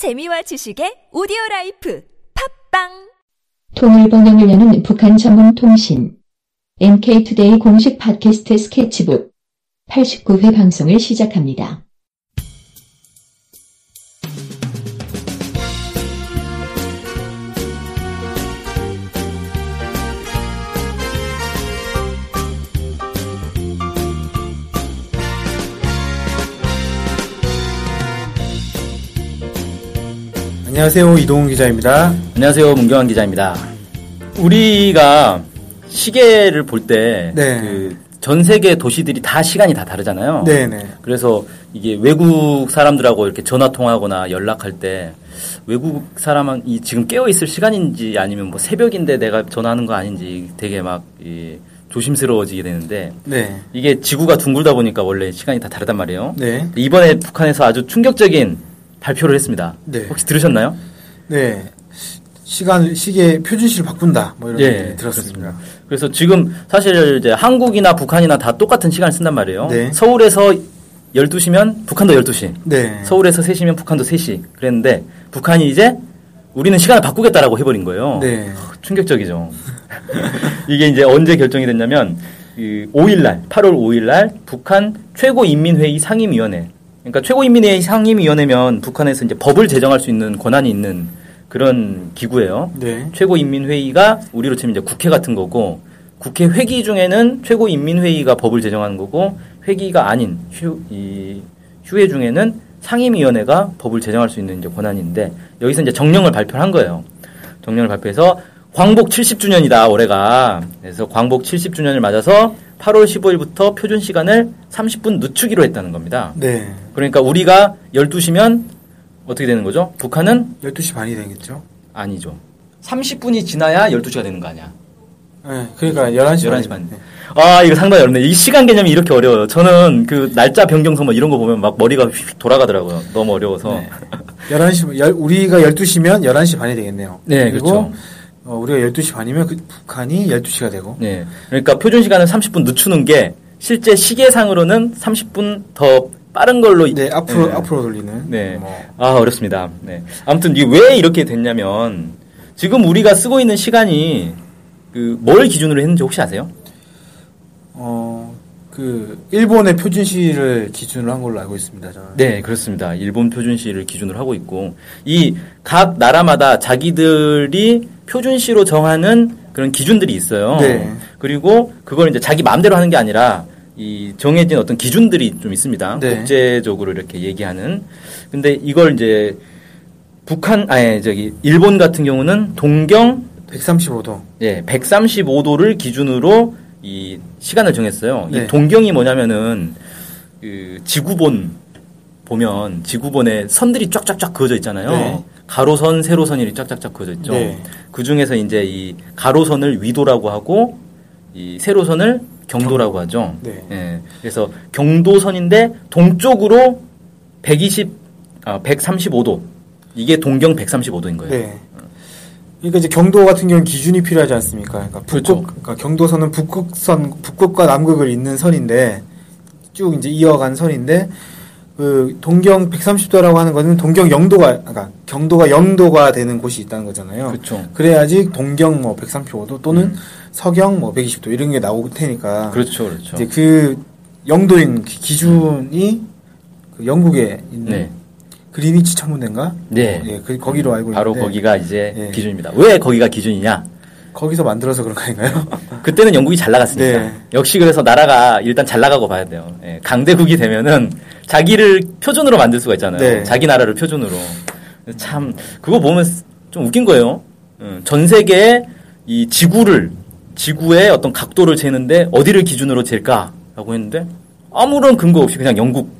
재미와 지식의 오디오 라이프 팟빵 통일번영을 여는 북한 전문 통신 NK투데이 공식 팟캐스트 스케치북 89회 방송을 시작합니다. 안녕하세요. 이동훈 기자입니다. 안녕하세요. 문경환 기자입니다. 우리가 시계를 볼때 네. 그전 세계 도시들이 다 시간이 다 다르잖아요. 네 네. 그래서 이게 외국 사람들하고 이렇게 전화 통화하거나 연락할 때 외국 사람이 지금 깨어 있을 시간인지 아니면 뭐 새벽인데 내가 전화하는 거 아닌지 되게 막 이, 조심스러워지게 되는데 네. 이게 지구가 둥글다 보니까 원래 시간이 다 다르단 말이에요. 네. 이번에 북한에서 아주 충격적인 발표를 했습니다. 네. 혹시 들으셨나요? 네. 시간, 시계 표준시를 바꾼다. 뭐 이런 예, 얘기 들었습니다. 그래서 지금 사실 이제 한국이나 북한이나 다 똑같은 시간을 쓴단 말이에요. 네. 서울에서 12시면 북한도 12시. 네. 서울에서 3시면 북한도 3시. 그랬는데 북한이 이제 우리는 시간을 바꾸겠다라고 해버린 거예요. 네. 충격적이죠. 이게 이제 언제 결정이 됐냐면 그 5일날 8월 5일날 북한 최고인민회의 상임위원회. 그러니까 최고인민회의 상임위원회면 북한에서 이제 법을 제정할 수 있는 권한이 있는 그런 기구예요. 네. 최고인민회의가 우리로 치면 이제 국회 같은 거고 국회 회기 중에는 최고인민회의가 법을 제정하는 거고 회기가 아닌 휴, 이 휴회 중에는 상임위원회가 법을 제정할 수 있는 이제 권한인데 여기서 이제 정령을 발표한 거예요. 정령을 발표해서 광복 70주년이다 올해가 그래서 광복 70주년을 맞아서 8월 15일부터 표준 시간을 30분 늦추기로 했다는 겁니다. 네. 그러니까 우리가 12시면 어떻게 되는 거죠? 북한은 12시 반이 되겠죠? 아니죠. 30분이 지나야 12시가 되는 거 아니야. 네. 그러니까 11시, 11시 반. 아, 이거 상당히 어렵네. 이 시간 개념이 이렇게 어려워요. 저는 그 날짜 변경서 뭐 이런 거 보면 막 머리가 휙휙 돌아가더라고요. 너무 어려워서. 네. 11시, 열, 우리가 12시면 11시 반이 되겠네요. 네, 그리고 그렇죠. 어, 우리가 12시 반이면 그 북한이 12시가 되고. 네. 그러니까 표준 시간은 30분 늦추는 게 실제 시계상으로는 30분 더 빠른 걸로 네, 앞으로, 네. 앞으로 돌리는. 네. 뭐. 아, 어렵습니다. 네. 아무튼 이게 왜 이렇게 됐냐면 지금 우리가 쓰고 있는 시간이 그 뭘 기준으로 했는지 혹시 아세요? 어, 그, 일본의 표준 시를 기준으로 한 걸로 알고 있습니다. 저는. 네, 그렇습니다. 일본 표준 시를 기준으로 하고 있고 이 각 나라마다 자기들이 표준 시로 정하는 그런 기준들이 있어요. 네. 그리고 그걸 이제 자기 마음대로 하는 게 아니라 이 정해진 어떤 기준들이 좀 있습니다. 네. 국제적으로 이렇게 얘기하는. 근데 이걸 이제 북한 아니 저기 일본 같은 경우는 동경 135도. 예, 135도를 기준으로 이 시간을 정했어요. 네. 이 동경이 뭐냐면은 그 지구본 보면 지구본에 선들이 쫙쫙쫙 그어져 있잖아요. 네. 가로선, 세로선이 쫙쫙쫙 그어져 있죠. 네. 그 중에서 이제 이 가로선을 위도라고 하고 이 세로선을 경도라고 하죠. 네. 예. 그래서 경도선인데 동쪽으로 120 아, 135도. 이게 동경 135도인 거예요. 네. 그러니까 이제 경도 같은 경우는 기준이 필요하지 않습니까? 그러니까 북극, 그렇죠. 그러니까 경도선은 북극선, 북극과 남극을 잇는 선인데 쭉 이제 이어간 선인데 그 동경 130도라고 하는 거는 동경 영도가, 그러니까 경도가 영도가 되는 곳이 있다는 거잖아요. 그렇죠. 그래야지 동경 뭐 135도 또는 서경 뭐 120도 이런 게 나올 테니까. 그렇죠. 그렇죠. 이제 그 영도인 기- 기준이 그 영국에 있는 네. 그리니치 천문대인가? 네. 예, 그 거기로 알고 바로 있는데 거기가 이제 네. 기준입니다. 왜 거기가 기준이냐? 거기서 만들어서 그런 거 아닌가요? 그때는 영국이 잘 나갔으니까. 네. 역시 그래서 나라가 일단 잘 나가고 봐야 돼요. 예, 강대국이 되면은 자기를 표준으로 만들 수가 있잖아요. 네. 자기 나라를 표준으로. 참 그거 보면 좀 웃긴 거예요. 음, 전 세계의 이 지구를 지구의 어떤 각도를 재는데 어디를 기준으로 잴까라고 했는데 아무런 근거 없이 그냥 영국.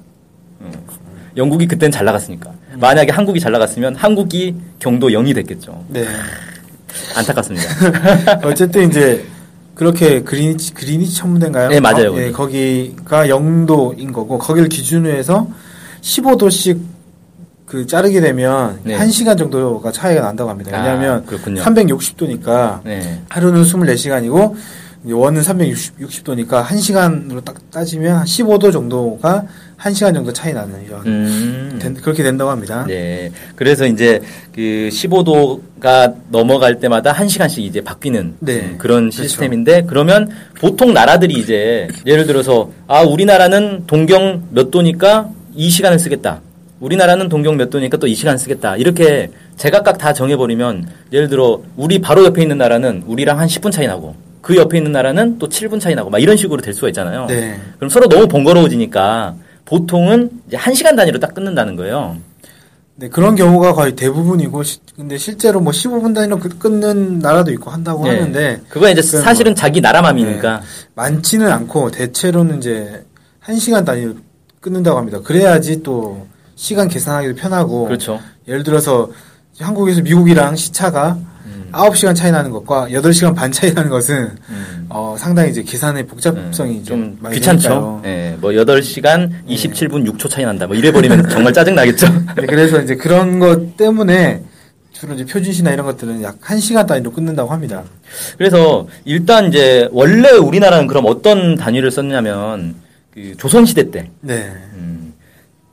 음, 영국이 그때는 잘 나갔으니까. 만약에 한국이 잘 나갔으면 한국이 경도 0이 됐겠죠. 네. 안타깝습니다. 어쨌든 이제 그렇게 그리니치 그리니치 천문대인가요? 네, 맞아요. 어, 예, 거기가 영도인 거고 거기를 기준으로 해서 15도씩 그 자르게 되면 네. 1시간 정도가 차이가 난다고 합니다. 아, 왜냐하면 그렇군요. 360도니까 네. 하루는 24시간이고 이제 원은 360도니까 1시간으로 딱 따지면 15도 정도가 1시간 정도 차이 나는 이런 음. 된- 그렇게 된다고 합니다. 네. 그래서 이제 그 15도가 넘어갈 때마다 한 시간씩 이제 바뀌는 네. 음, 그런 그렇죠. 시스템인데 그러면 보통 나라들이 이제 예를 들어서 아 우리나라는 동경 몇 도니까 이 시간을 쓰겠다. 우리나라는 동경 몇 도니까 또 이 시간 쓰겠다. 이렇게 제각각 다 정해버리면 예를 들어 우리 바로 옆에 있는 나라는 우리랑 한 10분 차이 나고 그 옆에 있는 나라는 또 7분 차이 나고 막 이런 식으로 될 수가 있잖아요. 네. 그럼 서로 너무 번거로워지니까 보통은 이제 한 시간 단위로 딱 끊는다는 거예요. 네, 그런 경우가 거의 대부분이고, 시- 근데 실제로 뭐 15분 단위로 끄- 끊는 나라도 있고 한다고 네. 하는데, 그건 이제 그건 사실은 자기 나라 맘이니까. 많지는 않고, 대체로는 이제 1시간 단위로 끊는다고 합니다. 그래야지 또 시간 계산하기도 편하고, 그렇죠. 예를 들어서 한국에서 미국이랑 시차가 음. 9시간 차이 나는 것과 8시간 반 차이 나는 것은 음. 어, 상당히 이제 계산의 복잡성이 음, 좀 좀 귀찮죠. 예, 뭐 8시간 27분 6초 차이 난다. 뭐 이래 버리면 정말 짜증 나겠죠. 네, 그래서 이제 그런 것 때문에 주로 이제 표준시나 이런 것들은 약 1시간 단위로 끊는다고 합니다. 그래서 일단 이제 원래 우리나라는 그럼 어떤 단위를 썼냐면 그 조선 시대 때 네. 음,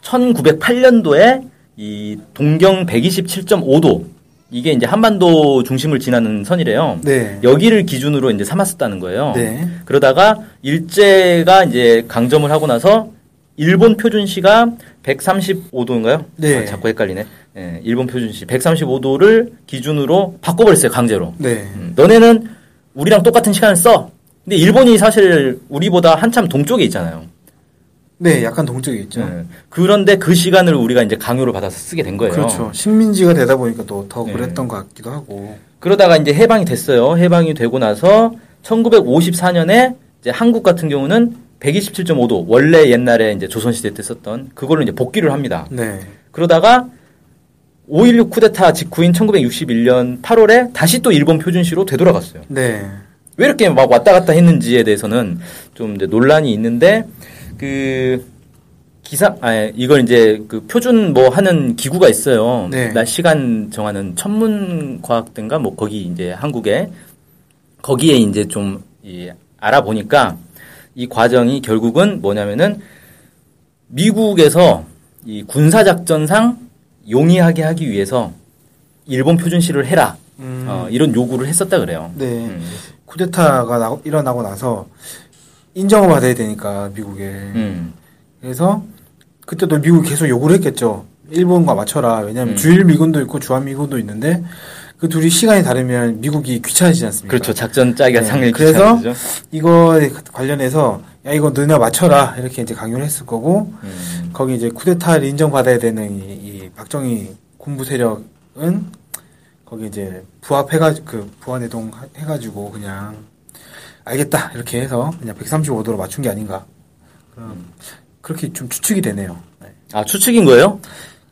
1908년도에 이 동경 127.5도 이게 이제 한반도 중심을 지나는 선이래요. 네. 여기를 기준으로 이제 삼았었다는 거예요. 네. 그러다가 일제가 이제 강점을 하고 나서 일본 표준시가 135도인가요? 네. 아, 자꾸 헷갈리네. 예, 일본 표준시 135도를 기준으로 바꿔버렸어요 강제로. 네. 음, 너네는 우리랑 똑같은 시간을 써. 근데 일본이 사실 우리보다 한참 동쪽에 있잖아요. 네, 약간 동쪽에 있죠. 예, 그런데 그 시간을 우리가 이제 강요를 받아서 쓰게 된 거예요. 그렇죠. 식민지가 되다 보니까 또더 네. 그랬던 것 같기도 하고. 그러다가 이제 해방이 됐어요. 해방이 되고 나서 1954년에 이제 한국 같은 경우는 127.5도 원래 옛날에 이제 조선시대 때 썼던 그걸로 이제 복귀를 합니다. 네. 그러다가 5.16 쿠데타 직후인 1961년 8월에 다시 또 일본 표준시로 되돌아갔어요. 네. 왜 이렇게 막 왔다 갔다 했는지에 대해서는 좀 이제 논란이 있는데 그 기사 아 이걸 이제 그 표준 뭐 하는 기구가 있어요. 네. 날 시간 정하는 천문 과학대인가 뭐 거기 이제 한국에 거기에 이제 좀 이, 알아보니까 이 과정이 결국은 뭐냐면은 미국에서 이 군사 작전상 용이하게 하기 위해서 일본 표준시를 해라. 음, 어, 이런 요구를 했었다 그래요. 네. 음. 쿠데타가 나- 일어나고 나서 인정을 받아야 되니까 미국에. 음. 그래서 그때도 미국이 계속 요구를 했겠죠. 일본과 맞춰라. 왜냐하면 음. 주일 미군도 있고 주한 미군도 있는데 그 둘이 시간이 다르면 미국이 귀찮아지지 않습니까? 그렇죠. 작전 짜기가 네, 상당히 그래서. 이거에 관련해서 야 이거 너네 맞춰라 이렇게 이제 강요를 했을 거고 음. 거기 이제 쿠데타를 인정받아야 되는 이, 이 박정희 군부 세력은 거기 이제 부합해가지고 그 하- 해가지고 그냥 알겠다 이렇게 해서 그냥 135도로 맞춘 게 아닌가 그럼 그렇게 좀 추측이 되네요. 네. 아 추측인 거예요?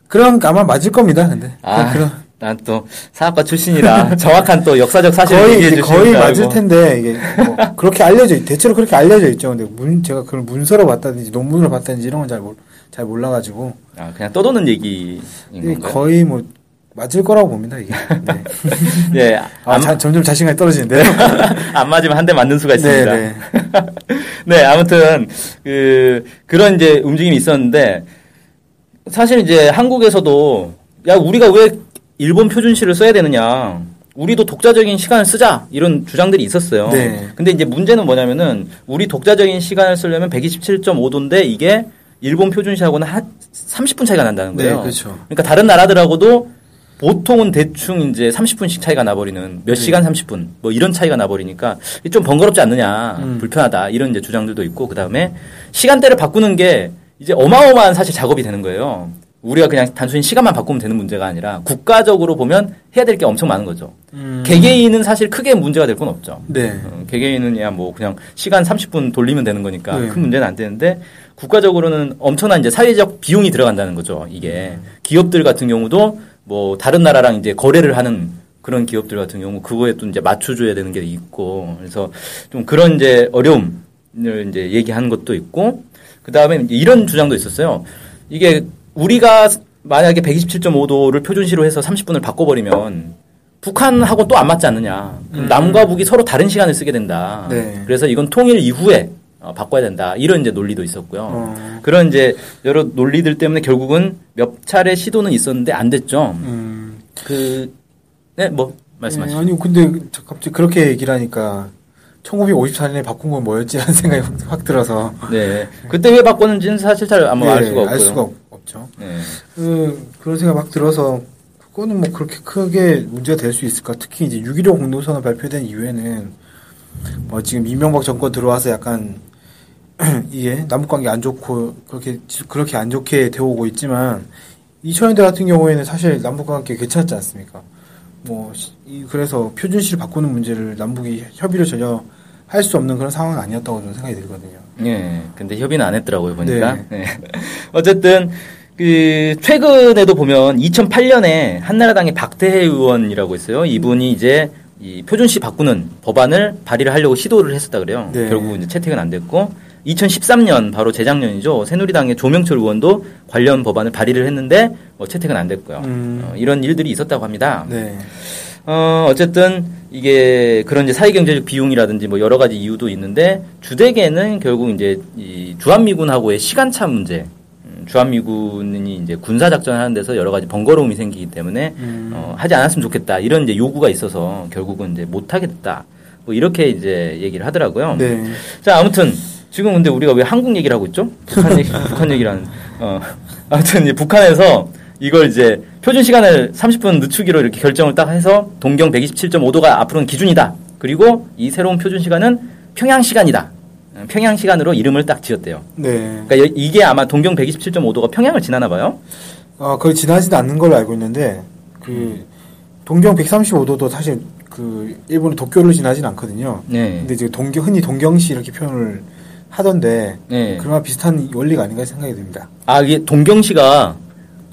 그럼 아마 맞을 겁니다. 근데 아, 그런 난 또 사학과 출신이라 정확한 또 역사적 사실을 거의 얘기해 주시는 거의 줄 맞을 알고. 텐데 이게 뭐 그렇게 알려져 있- 대체로 그렇게 알려져 있죠. 근데 문 제가 그걸 문서로 봤다든지 논문으로 봤다든지 이런 건잘잘 몰라가지고 아, 그냥 떠도는 건가요? 거의 뭐 맞을 거라고 봅니다 이게. 네. 네, 아, 안, 자- 점점 자신감이 떨어지는데요. 안 맞으면 한 대 맞는 수가 있습니다. 네, 네, 아무튼 그 그런 이제 움직임이 있었는데 사실 이제 한국에서도 야 우리가 왜 일본 표준시를 써야 되느냐? 우리도 독자적인 시간을 쓰자 이런 주장들이 있었어요. 네. 근데 이제 문제는 뭐냐면은 우리 독자적인 시간을 쓰려면 127.5도인데 이게 일본 표준시하고는 한 30분 차이가 난다는 네, 거예요. 그렇죠. 그러니까 다른 나라들하고도 보통은 대충 이제 30분씩 차이가 나버리는 몇 시간 30분 뭐 이런 차이가 나버리니까 좀 번거롭지 않느냐 음. 불편하다 이런 이제 주장들도 있고 그 다음에 시간대를 바꾸는 게 이제 어마어마한 사실 작업이 되는 거예요. 우리가 그냥 단순히 시간만 바꾸면 되는 문제가 아니라 국가적으로 보면 해야 될 게 엄청 많은 거죠. 음, 개개인은 사실 크게 문제가 될 건 없죠. 네. 어, 개개인은야 뭐 그냥 시간 30분 돌리면 되는 거니까 네. 큰 문제는 안 되는데 국가적으로는 엄청난 이제 사회적 비용이 들어간다는 거죠. 이게 기업들 같은 경우도 뭐 다른 나라랑 이제 거래를 하는 그런 기업들 같은 경우 그거에 또 이제 맞춰줘야 되는 게 있고 그래서 좀 그런 이제 어려움을 이제 얘기하는 것도 있고 그 다음에 이런 주장도 있었어요. 이게 우리가 만약에 127.5도를 표준시로 해서 30분을 바꿔버리면 북한하고 또 안 맞지 않느냐. 음. 남과 북이 서로 다른 시간을 쓰게 된다. 네. 그래서 이건 통일 이후에 어, 바꿔야 된다. 이런 이제 논리도 있었고요. 어, 그런 이제 여러 논리들 때문에 결국은 몇 차례 시도는 있었는데 안 됐죠. 음. 그, 네, 뭐, 네, 말씀하시죠. 아니 근데 저 갑자기 그렇게 얘기를 하니까 1954년에 바꾼 건 뭐였지 하는 생각이 확, 확 들어서 네. 그때 왜 바꿨는지는 사실 잘 아마 알 예, 수가 없고요. 알 수가 없- 없죠. 네. 그, 그런 생각 막 들어서 그거는 뭐 그렇게 크게 문제가 될 수 있을까? 특히 이제 6.15 공동선언 발표된 이후에는 뭐 지금 이명박 정권 들어와서 약간 이게 남북 관계 안 좋고 그렇게 그렇게 안 좋게 되어오고 있지만 2000년대 같은 경우에는 사실 남북 관계 괜찮지 않습니까? 뭐 이- 그래서 표준시를 바꾸는 문제를 남북이 협의를 전혀 할 수 없는 그런 상황은 아니었다고 저는 생각이 들거든요. 예. 근데 협의는 안 했더라고요, 보니까. 네. 네. 어쨌든, 그, 최근에도 보면 2008년에 한나라당의 박태해 의원이라고 있어요. 이분이 이제 이 표준시 바꾸는 법안을 발의를 하려고 시도를 했었다 그래요. 네. 결국 이제 채택은 안 됐고, 2013년, 바로 재작년이죠. 새누리당의 조명철 의원도 관련 법안을 발의를 했는데, 뭐 채택은 안 됐고요. 음. 어, 이런 일들이 있었다고 합니다. 네. 어, 어쨌든 이게 그런 이제 사회경제적 비용이라든지 뭐 여러 가지 이유도 있는데 주되게는 결국 이제 이 주한미군하고의 시간차 문제. 음, 주한미군이 이제 군사작전을 하는 데서 여러 가지 번거로움이 생기기 때문에 음. 어, 하지 않았으면 좋겠다. 이런 이제 요구가 있어서 결국은 이제 못하게 됐다. 뭐 이렇게 이제 얘기를 하더라고요. 네. 자, 아무튼 지금 근데 우리가 왜 한국 얘기를 하고 있죠? 북한 얘기, 북한 얘기라는. 어, 아무튼 북한에서 이걸 이제 표준 시간을 30분 늦추기로 이렇게 결정을 딱 해서 동경 127.5도가 앞으로는 기준이다. 그리고 이 새로운 표준 시간은 평양 시간이다. 어, 평양 시간으로 이름을 딱 지었대요. 네. 그러니까 여- 이게 아마 동경 127.5도가 평양을 지나나 봐요. 아, 거의 지나지도 않는 걸로 알고 있는데, 그, 동경 135도도 사실, 그, 일본의 도쿄를 지나진 않거든요. 네. 근데 이제 동경, 흔히 동경시 이렇게 표현을 하던데, 네. 그런 비슷한 원리가 아닌가 생각이 듭니다. 아, 이게 동경시가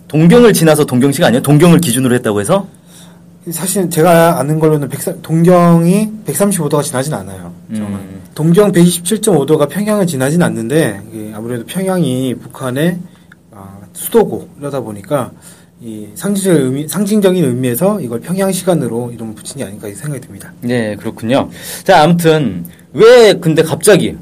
동경을 지나서 동경시가 아니에요? 동경을 기준으로 했다고 해서? 사실 제가 아는 걸로는 1 동경이 135도가 지나진 않아요. 음. 동경 127.5도가 평양을 지나진 않는데, 아무래도 평양이 북한의 아, 수도고, 이러다 보니까, 이 상징적 의미, 상징적인 의미에서 이걸 평양 시간으로 이름을 붙인 게 아닌가 생각이 듭니다. 네, 그렇군요. 자, 아무튼 왜 근데 갑자기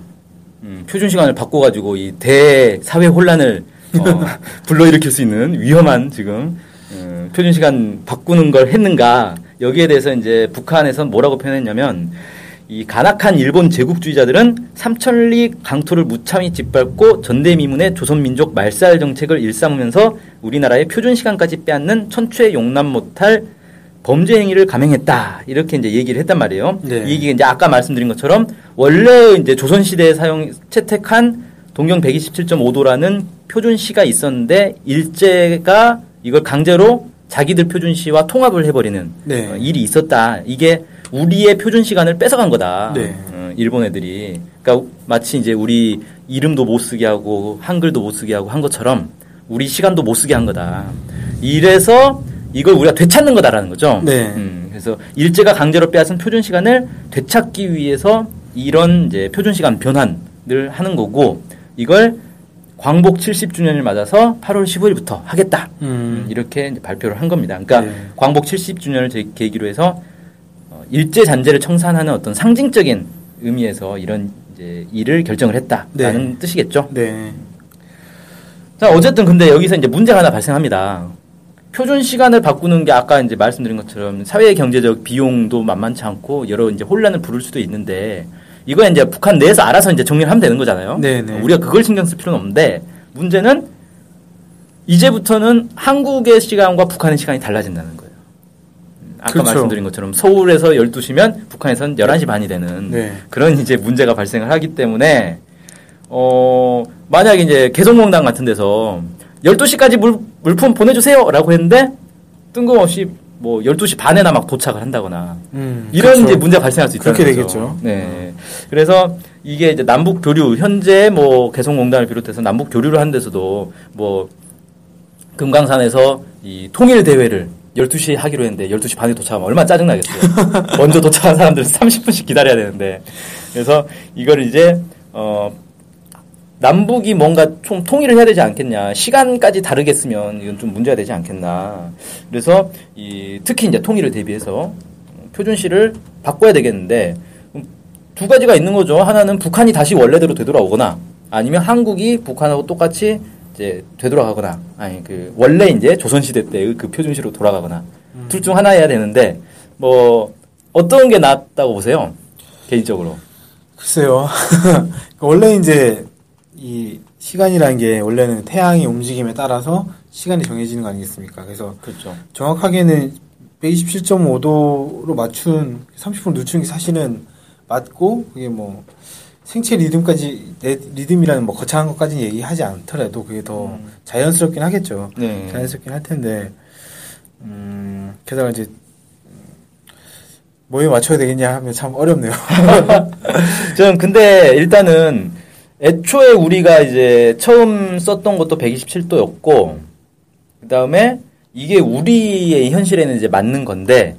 음, 표준 시간을 바꿔가지고 이 대사회 혼란을 어, 불러일으킬 수 있는 위험한 지금 음, 표준 시간 바꾸는 걸 했는가 여기에 대해서 이제 북한에선 뭐라고 표현했냐면 이 간악한 일본 제국주의자들은 삼천리 강토를 무참히 짓밟고 전대미문의 조선민족 말살 정책을 일삼으면서 우리나라의 표준 시간까지 빼앗는 천추의 용납 못할 범죄 행위를 감행했다 이렇게 이제 얘기를 했단 말이에요. 네. 이 얘기가 이제 아까 말씀드린 것처럼 원래 이제 조선 시대에 사용 채택한 동경 127.5도라는 표준시가 있었는데 일제가 이걸 강제로 자기들 표준시와 통합을 해버리는 네. 어, 일이 있었다. 이게 우리의 표준 시간을 뺏어간 거다. 네. 어, 일본 애들이. 그러니까 마치 이제 우리 이름도 못 쓰게 하고 한글도 못 쓰게 하고 한 것처럼 우리 시간도 못 쓰게 한 거다. 이래서 이걸 우리가 되찾는 거다라는 거죠. 네. 음, 그래서 일제가 강제로 빼앗은 표준 시간을 되찾기 위해서 이런 이제 표준 시간 변환을 하는 거고 이걸 광복 70주년을 맞아서 8월 15일부터 하겠다. 음, 이렇게 발표를 한 겁니다. 그러니까 네. 광복 70주년을 제- 계기로 해서 어, 일제 잔재를 청산하는 어떤 상징적인 의미에서 이런 이제 일을 결정을 했다라는 네. 뜻이겠죠. 네. 자, 어쨌든 근데 여기서 이제 문제가 하나 발생합니다. 표준 시간을 바꾸는 게 아까 이제 말씀드린 것처럼 사회 경제적 비용도 만만치 않고 여러 이제 혼란을 부를 수도 있는데 이거 이제 북한 내에서 알아서 이제 정리를 하면 되는 거잖아요. 네, 네. 우리가 그걸 신경 쓸 필요는 없는데 문제는 이제부터는 한국의 시간과 북한의 시간이 달라진다는 거예요. 음, 아까 그렇죠. 말씀드린 것처럼 서울에서 12시면 북한에서는 11시 반이 되는 네. 그런 이제 문제가 발생을 하기 때문에 어 만약에 이제 개성공단 같은 데서 12시까지 물, 물품 보내주세요라고 했는데 뜬금없이 뭐 12시 반에나 막 도착을 한다거나 음, 이런 그렇죠. 이제 문제가 발생할 수 있다는 그렇게 거죠. 되겠죠. 네. 그래서 이게 이제 남북 교류 현재 뭐 개성공단을 비롯해서 남북 교류를 하는 데서도 뭐 금강산에서 이 통일 대회를 12시에 하기로 했는데 12시 반에 도착하면 얼마나 짜증나겠어요. 먼저 도착한 사람들은 30분씩 기다려야 되는데. 그래서 이걸 이제 어 남북이 뭔가 좀 통일을 해야 되지 않겠냐. 시간까지 다르겠으면 이건 좀 문제가 되지 않겠나. 그래서 이 특히 이제 통일을 대비해서 표준시를 바꿔야 되겠는데 음, 두 가지가 있는 거죠. 하나는 북한이 다시 원래대로 되돌아오거나 아니면 한국이 북한하고 똑같이 이제 되돌아가거나 아니 그 원래 이제 조선시대 때의 그 표준시로 돌아가거나 둘중 하나여야 되는데 뭐 어떤 게 낫다고 보세요? 개인적으로. 글쎄요. 원래 이제 이 시간이라는 게 원래는 태양의 움직임에 따라서 시간이 정해지는 거 아니겠습니까? 그래서 그렇죠. 정확하게는 127.5도로 맞춘 30분 늦춘 게 사실은 맞고 그게 뭐 생체 리듬까지 내 리듬이라는 뭐 거창한 것까지 는 얘기하지 않더라도 그게 더 자연스럽긴 하겠죠. 네. 자연스럽긴 할 텐데 음 게다가 이제 뭐에 맞춰야 되겠냐 하면 참 어렵네요. 저는 근데 일단은 애초에 우리가 이제 처음 썼던 것도 127도였고 그다음에 이게 우리의 현실에는 이제 맞는 건데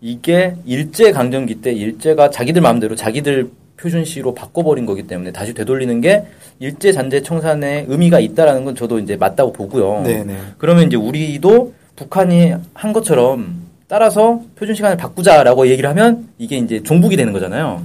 이게 일제 강점기 때 일제가 자기들 마음대로 자기들 표준시로 바꿔버린 거기 때문에 다시 되돌리는 게 일제 잔재 청산의 의미가 있다라는 건 저도 이제 맞다고 보고요. 네네. 그러면 이제 우리도 북한이 한 것처럼 따라서 표준 시간을 바꾸자라고 얘기를 하면 이게 이제 종북이 되는 거잖아요.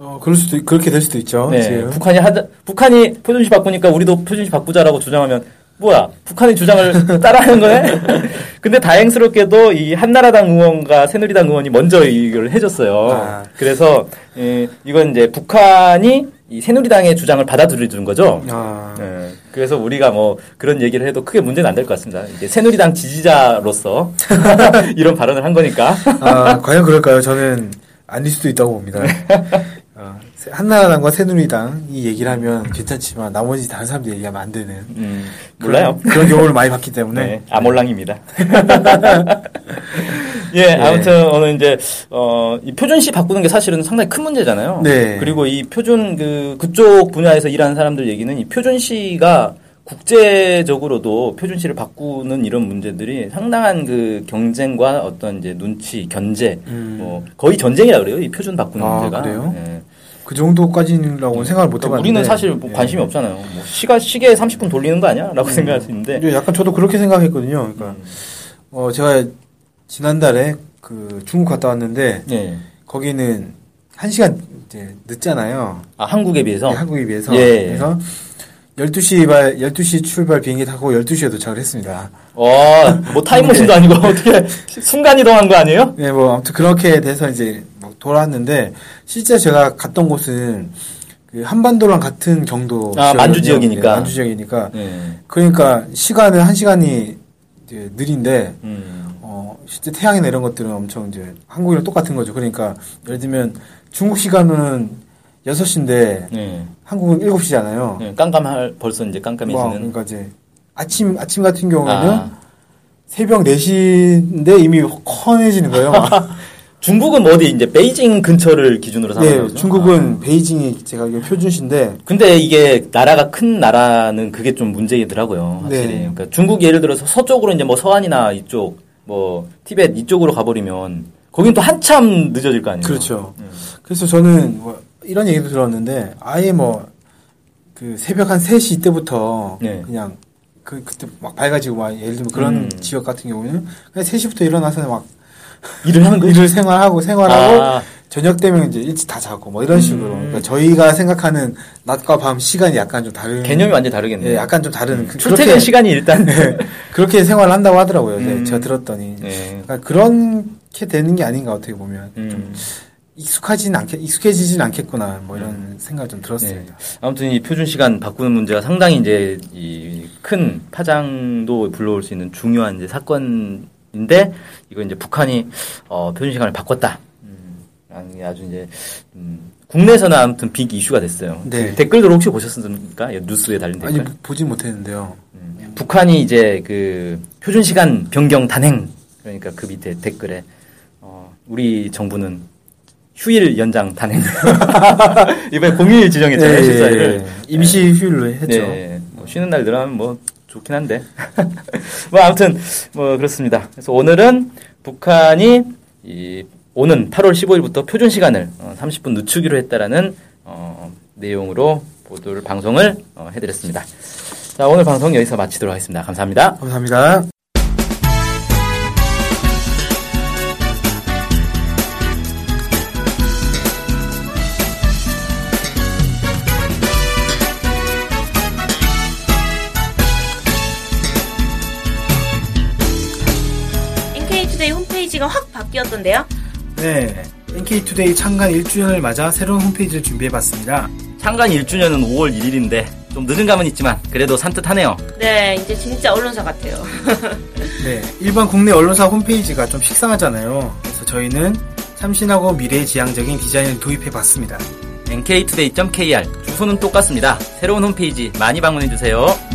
어 그럴 수도 있- 그렇게 될 수도 있죠. 네, 지금. 북한이 하자, 북한이 표준시 바꾸니까 우리도 표준시 바꾸자라고 주장하면 뭐야 북한의 주장을 따라하는 거네. 근데 다행스럽게도 이 한나라당 의원과 새누리당 의원이 먼저 이걸 해줬어요. 아. 그래서 예, 이건 이제 북한이 이 새누리당의 주장을 받아들여 준 거죠. 아, 예, 그래서 우리가 뭐 그런 얘기를 해도 크게 문제는 안 될 것 같습니다. 이제 새누리당 지지자로서 이런 발언을 한 거니까. 아, 과연 그럴까요? 저는 아닐 수도 있다고 봅니다. 한나라당과 새누리당 이 얘기를 하면 괜찮지만 나머지 다른 사람들 얘기하면 안 되는 음, 몰라요. 그런, 그런 경우를 많이 봤기 때문에 네, 아몰랑입니다. 예, 아무튼 오늘 이제 어, 이 표준시 바꾸는 게 사실은 상당히 큰 문제잖아요. 네. 그리고 이 표준 그 그쪽 분야에서 일하는 사람들 얘기는 이 표준시가 국제적으로도 표준시를 바꾸는 이런 문제들이 상당한 그 경쟁과 어떤 이제 눈치, 견제, 음. 뭐 거의 전쟁이라 그래요. 이 표준 바꾸는 아, 문제가. 그래요? 예. 그 정도까지라고 생각을 못 그러니까 해봤는데 우리는 사실 뭐 예. 관심이 없잖아요. 뭐 시가 시계에 30분 돌리는 거 아니야?라고 생각할 수 있는데. 약간 저도 그렇게 생각했거든요. 그러니까 음. 어 제가 지난달에 그 중국 갔다 왔는데 예. 거기는 한 시간 이제 늦잖아요. 아 한국에 비해서. 네, 한국에 비해서. 예. 그래서 12시 발 12시 출발 비행기 타고 12시에 도착을 했습니다. 와, 뭐 타임머신도 아니고 어떻게 순간 이동한 거 아니에요? 네, 뭐 아무튼 그렇게 돼서 이제 막 돌아왔는데 실제 제가 갔던 곳은 그 한반도랑 같은 경도 아, 만주. 지역이니까. 네, 만주 지역이니까 네. 그러니까 시간은 한 시간이 이제 느린데 음. 어 실제 태양이나 이런 것들은 엄청 이제 한국이랑 똑같은 거죠. 그러니까 예를 들면 중국 시간은 6시인데 네. 한국은 7시잖아요. 네, 깜깜할 벌써 이제 깜깜해지는. 그러니까 이제 아침 아침 같은 경우에는 아, 새벽 4시인데 이미 커내지는 거예요. 막. 중국은 뭐 어디 이제 베이징 근처를 기준으로 삼는 네, 거죠? 중국은 아. 베이징이 제가 알기로 표준시인데 근데 이게 나라가 큰 나라는 그게 좀 문제이더라고요. 확실히. 네. 그러니까 중국 예를 들어서 서쪽으로 이제 뭐 서한이나 이쪽 뭐 티벳 이쪽으로 가버리면 거긴 또 한참 늦어질 거 아니에요. 그렇죠. 음. 그래서 저는 뭐 이런 얘기도 들었는데 아예 뭐 그 새벽 한 3시 때부터 네. 그냥 그 그때 막 밝아지고 막 예를 들면 그런 음. 지역 같은 경우는 그냥 3시부터 일어나서 막 일을 하는 거예요? 일을 생활하고 생활하고 아, 저녁 되면 이제 일찍 다 자고 뭐 이런 식으로 음. 그러니까 저희가 생각하는 낮과 밤 시간이 약간 좀 다른 개념이 완전 히 다르겠네요. 예, 약간 좀 다른 그- 출퇴근 그렇게- 시간이 일단 네, 그렇게 생활을 한다고 하더라고요. 네, 음. 제가 들었더니 네. 그러니까 그렇게 되는 게 아닌가 어떻게 보면 좀 음. 익숙하진 않겠 익숙해지진 않겠구나 뭐 이런 생각을 좀 네. 들었습니다. 아무튼 이 표준 시간 바꾸는 문제가 상당히 이제 이 큰 파장도 불러올 수 있는 중요한 이제 사건 인데 이거 이제 북한이 어, 표준 시간을 바꿨다. 음, 아니, 아주 이제 음, 국내에서는 아무튼 빅 이슈가 됐어요. 네. 그 댓글들 혹시 보셨습니까? 이 뉴스에 달린 아니 댓글. 보진 못했는데요. 음, 북한이 이제 그 표준 시간 변경 단행 그러니까 그 밑에 댓글에 어, 우리 정부는 휴일 연장 단행 이번에 공휴일 지정했잖아요. 예, 14일을. 예, 예. 임시 휴일로 했죠. 네, 뭐 쉬는 날 늘어나면 뭐 좋긴 한데. 뭐 아무튼 뭐 그렇습니다. 그래서 오늘은 북한이 이 오는 8월 15일부터 표준 시간을 어, 30분 늦추기로 했다라는 어, 내용으로 보도를 방송을 어, 해드렸습니다. 자, 오늘 방송 여기서 마치도록 하겠습니다. 감사합니다. 감사합니다. 홈페이지가 확 바뀌었던데요? 네, NK투데이 창간 1주년을 맞아 새로운 홈페이지를 준비해봤습니다. 창간 1주년은 5월 1일인데 좀 늦은 감은 있지만 그래도 산뜻하네요. 네, 이제 진짜 언론사 같아요. 네, 일반 국내 언론사 홈페이지가 좀 식상하잖아요. 그래서 저희는 참신하고 미래지향적인 디자인을 도입해봤습니다. nktoday.kr 주소는 똑같습니다. 새로운 홈페이지 많이 방문해주세요.